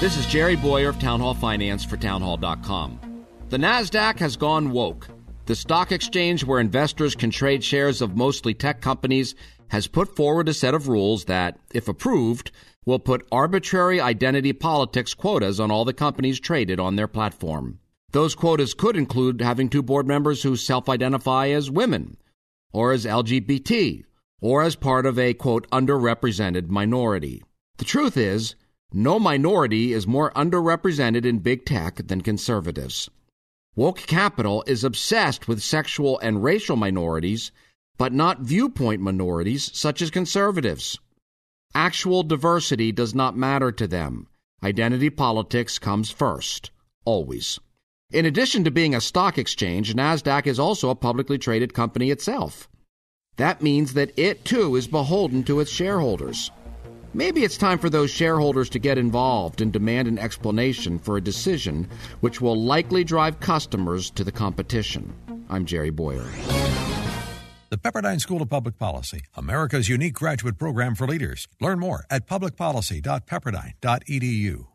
This is Jerry Bowyer of Town Hall Finance for townhall.com. The NASDAQ has gone woke. The stock exchange where investors can trade shares of mostly tech companies has put forward a set of rules that, if approved, will put arbitrary identity politics quotas on all the companies traded on their platform. Those quotas could include having two board members who self identify as women, or as LGBT, or as part of a, quote, underrepresented minority. The truth is, no minority is more underrepresented in big tech than conservatives. Woke capital is obsessed with sexual and racial minorities, but not viewpoint minorities such as conservatives. Actual diversity does not matter to them. Identity politics comes first, always. In addition to being a stock exchange, NASDAQ is also a publicly traded company itself. That means that it too is beholden to its shareholders. Maybe it's time for those shareholders to get involved and demand an explanation for a decision which will likely drive customers to the competition. I'm Jerry Bowyer. The Pepperdine School of Public Policy, America's unique graduate program for leaders. Learn more at publicpolicy.pepperdine.edu.